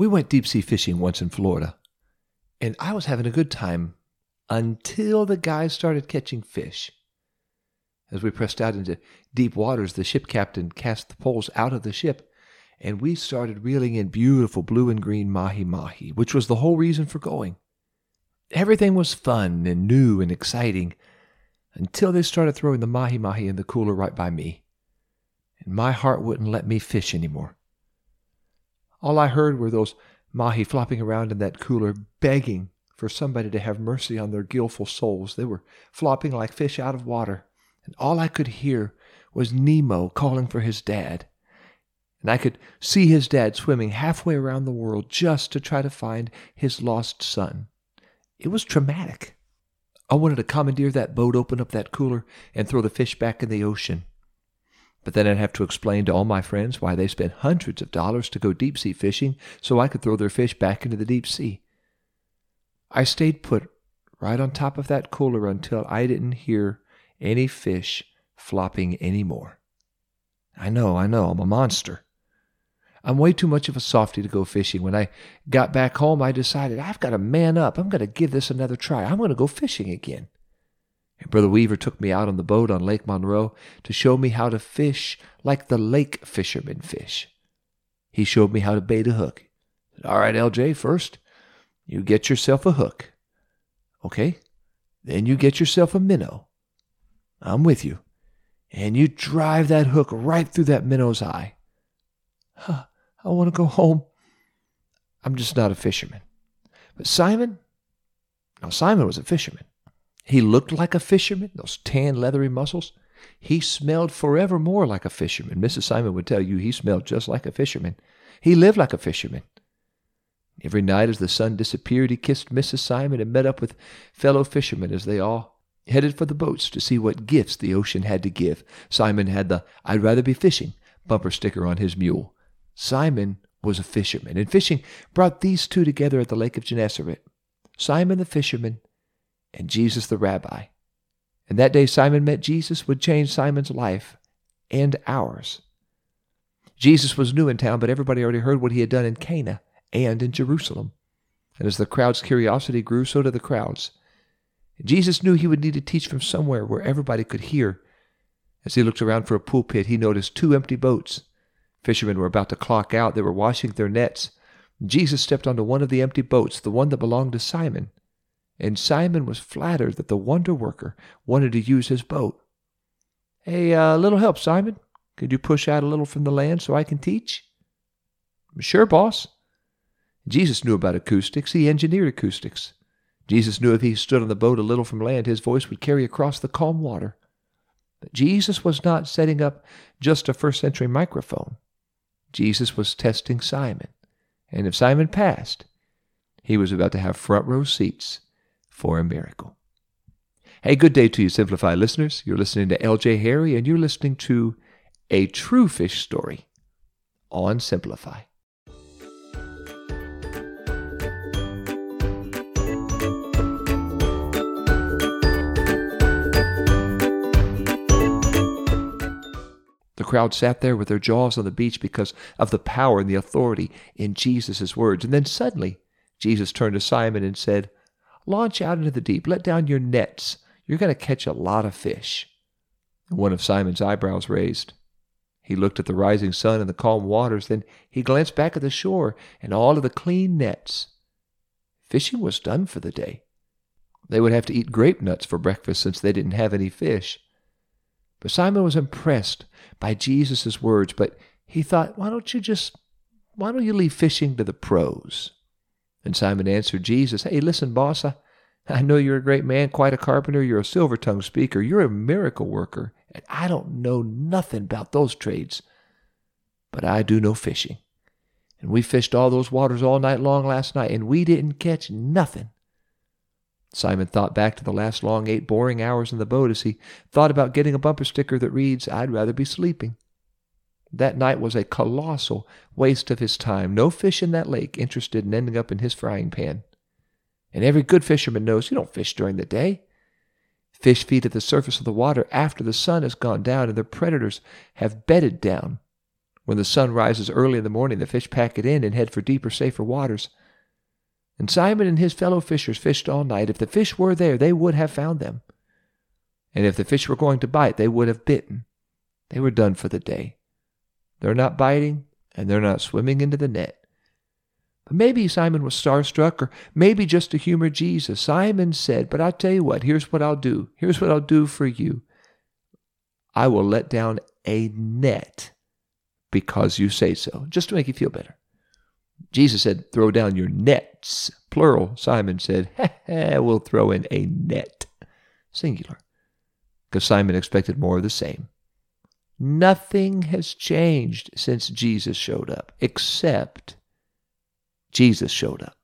We went deep sea fishing once in Florida, and I was having a good time until the guys started catching fish. As we pressed out into deep waters, the ship captain cast the poles out of the ship, and we started reeling in beautiful blue and green mahi mahi, which was the whole reason for going. Everything was fun and new and exciting until they started throwing the mahi mahi in the cooler right by me, and my heart wouldn't let me fish anymore. All I heard were those mahi flopping around in that cooler, begging for somebody to have mercy on their guileful souls. They were flopping like fish out of water and all I could hear was Nemo calling for his dad. And I could see his dad swimming halfway around the world just to try to find his lost son. It was traumatic. I wanted to commandeer that boat, open up that cooler, and throw the fish back in the ocean. But then I'd have to explain to all my friends why they spent hundreds of dollars to go deep sea fishing so I could throw their fish back into the deep sea. I stayed put right on top of that cooler until I didn't hear any fish flopping anymore. I know, I know, I'm a monster. I'm way too much of a softy to go fishing. When I got back home, I decided I've got to man up. I'm going to give this another try. I'm going to go fishing again. And Brother Weaver took me out on the boat on Lake Monroe to show me how to fish like the lake fishermen fish. He showed me how to bait a hook. All right, LJ, first, you get yourself a hook. Okay? Then you get yourself a minnow. I'm with you. And you drive that hook right through that minnow's eye. Huh, I want to go home. I'm just not a fisherman. But Simon, now Simon was a fisherman. He looked like a fisherman, those tan, leathery muscles. He smelled forevermore like a fisherman. Mrs. Simon would tell you he smelled just like a fisherman. He lived like a fisherman. Every night as the sun disappeared, he kissed Mrs. Simon and met up with fellow fishermen as they all headed for the boats to see what gifts the ocean had to give. Simon had the I'd rather be fishing bumper sticker on his mule. Simon was a fisherman, and fishing brought these two together at the Lake of Gennesaret Simon the fisherman and Jesus the rabbi. And that day Simon met Jesus would change Simon's life and ours. Jesus was new in town, but everybody already heard what he had done in Cana and in Jerusalem. And as the crowd's curiosity grew, so did the crowds. Jesus knew he would need to teach from somewhere where everybody could hear. As he looked around for a pulpit, he noticed two empty boats. Fishermen were about to clock out. They were washing their nets. Jesus stepped onto one of the empty boats, the one that belonged to Simon. And Simon was flattered that the wonder worker wanted to use his boat. Hey, a uh, little help, Simon. Could you push out a little from the land so I can teach? Sure, boss. Jesus knew about acoustics. He engineered acoustics. Jesus knew if he stood on the boat a little from land, his voice would carry across the calm water. But Jesus was not setting up just a first century microphone. Jesus was testing Simon. And if Simon passed, he was about to have front row seats for a miracle. Hey, good day to you, Simplify listeners. You're listening to LJ Harry, and you're listening to a true fish story on Simplify. The crowd sat there with their jaws on the beach because of the power and the authority in Jesus' words. And then suddenly, Jesus turned to Simon and said, Launch out into the deep, let down your nets. You're going to catch a lot of fish. One of Simon's eyebrows raised. He looked at the rising sun and the calm waters, then he glanced back at the shore and all of the clean nets. Fishing was done for the day. They would have to eat grape nuts for breakfast since they didn't have any fish. But Simon was impressed by Jesus' words, but he thought, why don't you just, why don't you leave fishing to the pros? And Simon answered Jesus, hey, listen, boss, I, I know you're a great man, quite a carpenter, you're a silver tongued speaker, you're a miracle worker, and I don't know nothing about those trades, but I do know fishing. And we fished all those waters all night long last night, and we didn't catch nothing. Simon thought back to the last long eight boring hours in the boat as he thought about getting a bumper sticker that reads, I'd rather be sleeping. That night was a colossal waste of his time. No fish in that lake interested in ending up in his frying pan. And every good fisherman knows you don't fish during the day. Fish feed at the surface of the water after the sun has gone down and their predators have bedded down. When the sun rises early in the morning, the fish pack it in and head for deeper, safer waters. And Simon and his fellow fishers fished all night. If the fish were there, they would have found them. And if the fish were going to bite, they would have bitten. They were done for the day. They're not biting, and they're not swimming into the net. But maybe Simon was starstruck, or maybe just to humor Jesus. Simon said, But I'll tell you what, here's what I'll do. Here's what I'll do for you. I will let down a net because you say so, just to make you feel better. Jesus said, Throw down your nets, plural. Simon said, We'll throw in a net, singular, because Simon expected more of the same. Nothing has changed since Jesus showed up, except Jesus showed up.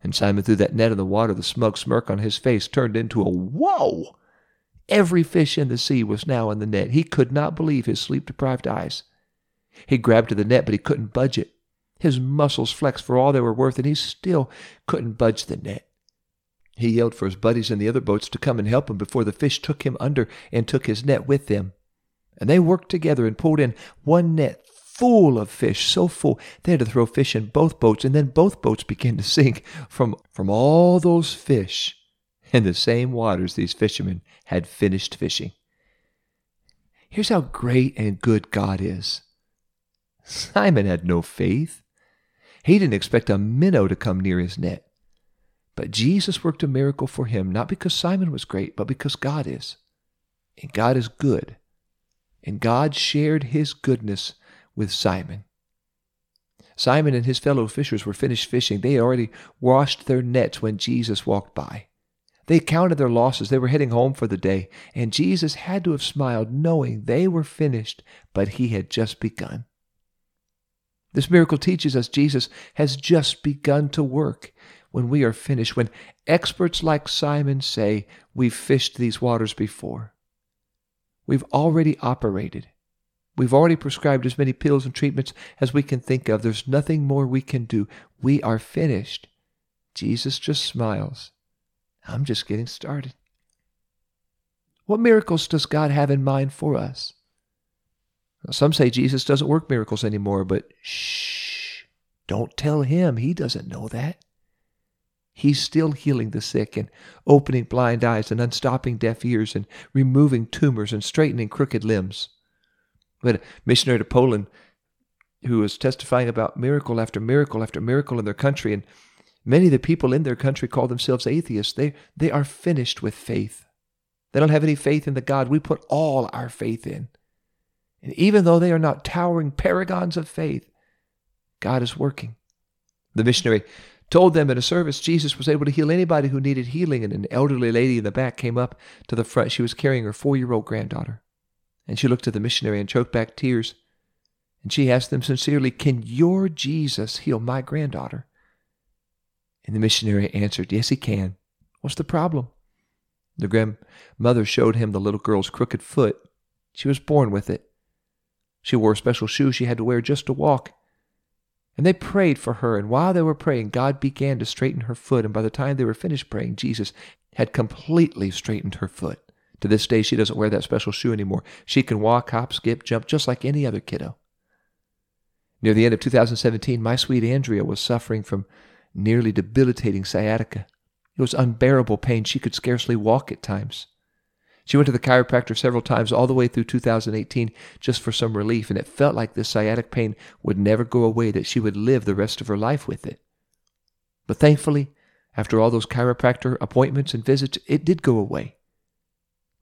And Simon threw that net in the water. The smug smirk on his face turned into a whoa. Every fish in the sea was now in the net. He could not believe his sleep deprived eyes. He grabbed to the net, but he couldn't budge it. His muscles flexed for all they were worth, and he still couldn't budge the net. He yelled for his buddies in the other boats to come and help him before the fish took him under and took his net with them. And they worked together and pulled in one net full of fish, so full they had to throw fish in both boats, and then both boats began to sink from, from all those fish in the same waters these fishermen had finished fishing. Here's how great and good God is. Simon had no faith. He didn't expect a minnow to come near his net. But Jesus worked a miracle for him, not because Simon was great, but because God is. And God is good. And God shared his goodness with Simon. Simon and his fellow fishers were finished fishing. They had already washed their nets when Jesus walked by. They counted their losses. They were heading home for the day. And Jesus had to have smiled, knowing they were finished, but he had just begun. This miracle teaches us Jesus has just begun to work when we are finished, when experts like Simon say, We've fished these waters before. We've already operated. We've already prescribed as many pills and treatments as we can think of. There's nothing more we can do. We are finished. Jesus just smiles. I'm just getting started. What miracles does God have in mind for us? Some say Jesus doesn't work miracles anymore, but shh, don't tell him. He doesn't know that. He's still healing the sick and opening blind eyes and unstopping deaf ears and removing tumors and straightening crooked limbs. Had a missionary to Poland who was testifying about miracle after miracle after miracle in their country, and many of the people in their country call themselves atheists. They, they are finished with faith. They don't have any faith in the God we put all our faith in. And even though they are not towering paragons of faith, God is working. The missionary told them in a service Jesus was able to heal anybody who needed healing, and an elderly lady in the back came up to the front. She was carrying her four year old granddaughter. And she looked at the missionary and choked back tears. And she asked them sincerely, Can your Jesus heal my granddaughter? And the missionary answered, Yes, he can. What's the problem? The grandmother showed him the little girl's crooked foot. She was born with it. She wore a special shoes she had to wear just to walk. And they prayed for her, and while they were praying, God began to straighten her foot, and by the time they were finished praying, Jesus had completely straightened her foot. To this day, she doesn't wear that special shoe anymore. She can walk, hop, skip, jump just like any other kiddo. Near the end of 2017, my sweet Andrea was suffering from nearly debilitating sciatica. It was unbearable pain. She could scarcely walk at times. She went to the chiropractor several times all the way through 2018 just for some relief, and it felt like this sciatic pain would never go away, that she would live the rest of her life with it. But thankfully, after all those chiropractor appointments and visits, it did go away.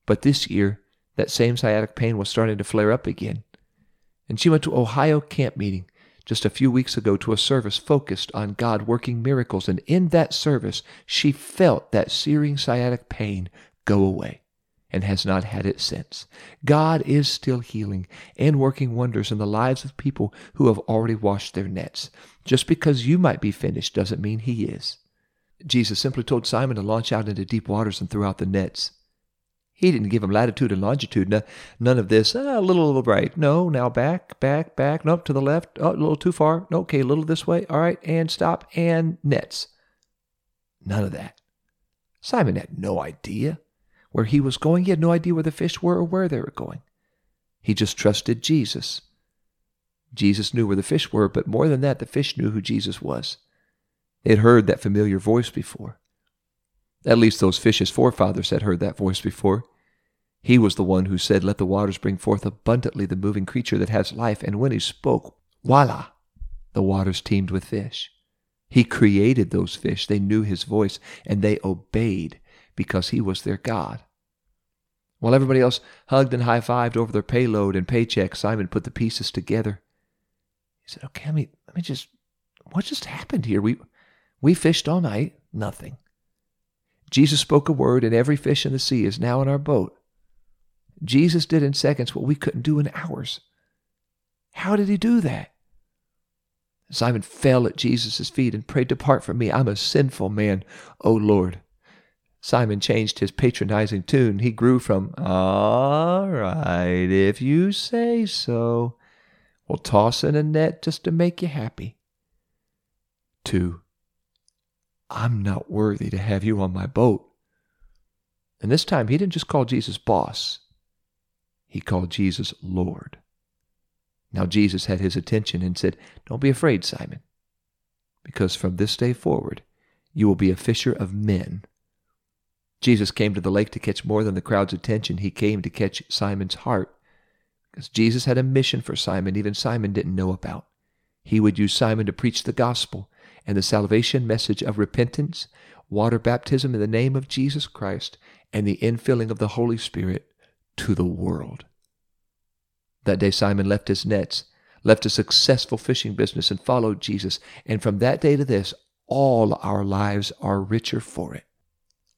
But this year, that same sciatic pain was starting to flare up again. And she went to Ohio camp meeting just a few weeks ago to a service focused on God working miracles. And in that service, she felt that searing sciatic pain go away and has not had it since. God is still healing and working wonders in the lives of people who have already washed their nets. Just because you might be finished doesn't mean He is. Jesus simply told Simon to launch out into deep waters and throw out the nets. He didn't give him latitude and longitude. No, none of this. Ah, a little, little right. No, now back, back, back. Nope, to the left. Oh, a little too far. No, okay, a little this way. All right, and stop and nets. None of that. Simon had no idea where he was going. He had no idea where the fish were or where they were going. He just trusted Jesus. Jesus knew where the fish were, but more than that, the fish knew who Jesus was. They had heard that familiar voice before. At least those fish's forefathers had heard that voice before. He was the one who said, Let the waters bring forth abundantly the moving creature that has life. And when he spoke, voila, the waters teemed with fish. He created those fish. They knew his voice and they obeyed because he was their God. While everybody else hugged and high fived over their payload and paycheck, Simon put the pieces together. He said, Okay, let me, let me just, what just happened here? We, we fished all night, nothing. Jesus spoke a word, and every fish in the sea is now in our boat. Jesus did in seconds what we couldn't do in hours. How did he do that? Simon fell at Jesus' feet and prayed, Depart from me, I'm a sinful man, O Lord. Simon changed his patronizing tune. He grew from, All right, if you say so, we'll toss in a net just to make you happy, to, I'm not worthy to have you on my boat. And this time he didn't just call Jesus boss, he called Jesus Lord. Now Jesus had his attention and said, Don't be afraid, Simon, because from this day forward you will be a fisher of men. Jesus came to the lake to catch more than the crowd's attention. He came to catch Simon's heart. Because Jesus had a mission for Simon, even Simon didn't know about. He would use Simon to preach the gospel and the salvation message of repentance, water baptism in the name of Jesus Christ, and the infilling of the Holy Spirit to the world. That day, Simon left his nets, left a successful fishing business, and followed Jesus. And from that day to this, all our lives are richer for it.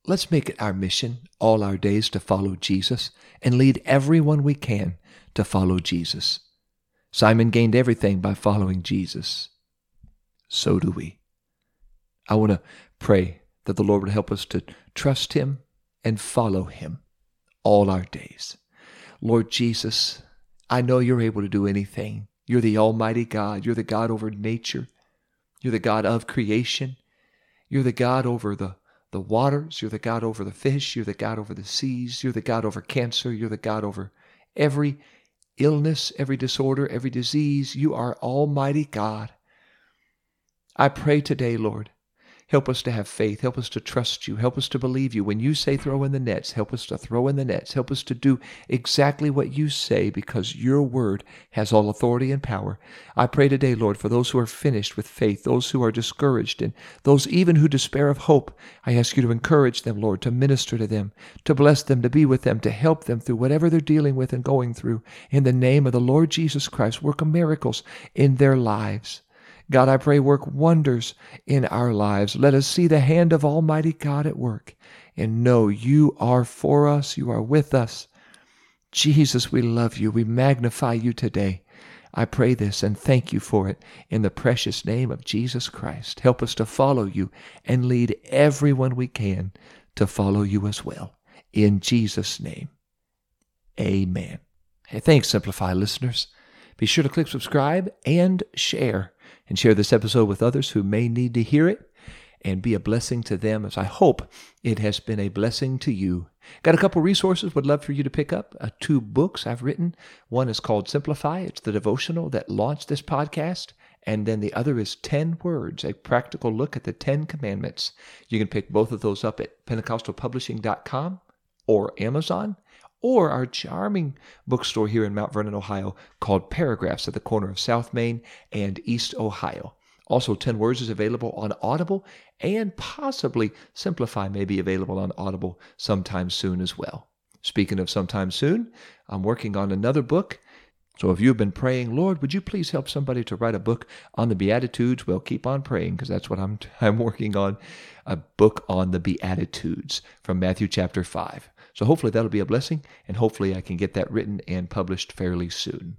Let's make it our mission all our days to follow Jesus and lead everyone we can to follow Jesus. Simon gained everything by following Jesus. So do we. I want to pray that the Lord would help us to trust Him and follow Him all our days. Lord Jesus, I know you're able to do anything. You're the Almighty God. You're the God over nature. You're the God of creation. You're the God over the, the waters. You're the God over the fish. You're the God over the seas. You're the God over cancer. You're the God over every illness, every disorder, every disease. You are Almighty God. I pray today, Lord, Help us to have faith. Help us to trust you. Help us to believe you. When you say throw in the nets, help us to throw in the nets. Help us to do exactly what you say because your word has all authority and power. I pray today, Lord, for those who are finished with faith, those who are discouraged, and those even who despair of hope. I ask you to encourage them, Lord, to minister to them, to bless them, to be with them, to help them through whatever they're dealing with and going through. In the name of the Lord Jesus Christ, work miracles in their lives. God, I pray, work wonders in our lives. Let us see the hand of Almighty God at work and know you are for us, you are with us. Jesus, we love you. We magnify you today. I pray this and thank you for it in the precious name of Jesus Christ. Help us to follow you and lead everyone we can to follow you as well. In Jesus' name, amen. Hey, thanks, Simplify listeners. Be sure to click subscribe and share and share this episode with others who may need to hear it and be a blessing to them as I hope it has been a blessing to you. Got a couple resources would love for you to pick up. Uh, two books I've written. One is called Simplify. It's the devotional that launched this podcast. And then the other is 10 Words, a practical look at the 10 commandments. You can pick both of those up at pentecostalpublishing.com or Amazon or our charming bookstore here in Mount Vernon, Ohio, called Paragraphs at the corner of South Main and East Ohio. Also, 10 Words is available on Audible, and possibly Simplify may be available on Audible sometime soon as well. Speaking of sometime soon, I'm working on another book. So if you've been praying, Lord, would you please help somebody to write a book on the Beatitudes? Well, keep on praying because that's what I'm, I'm working on a book on the Beatitudes from Matthew chapter 5. So hopefully that'll be a blessing, and hopefully I can get that written and published fairly soon.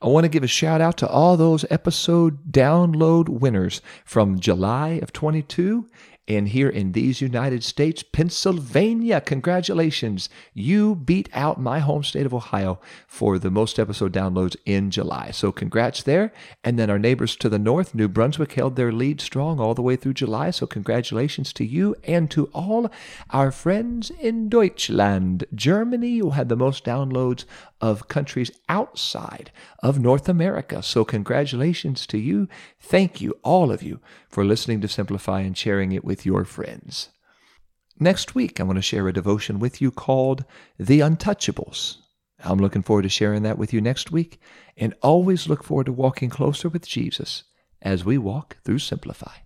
I want to give a shout out to all those episode download winners from July of 22 And here in these United States, Pennsylvania, congratulations. You beat out my home state of Ohio for the most episode downloads in July. So congrats there. And then our neighbors to the north, New Brunswick, held their lead strong all the way through July. So congratulations to you and to all our friends in Deutschland. Germany, who had the most downloads of countries outside of North America. So congratulations to you. Thank you, all of you, for listening to Simplify and sharing it with your friends. Next week, I want to share a devotion with you called The Untouchables. I'm looking forward to sharing that with you next week, and always look forward to walking closer with Jesus as we walk through Simplify.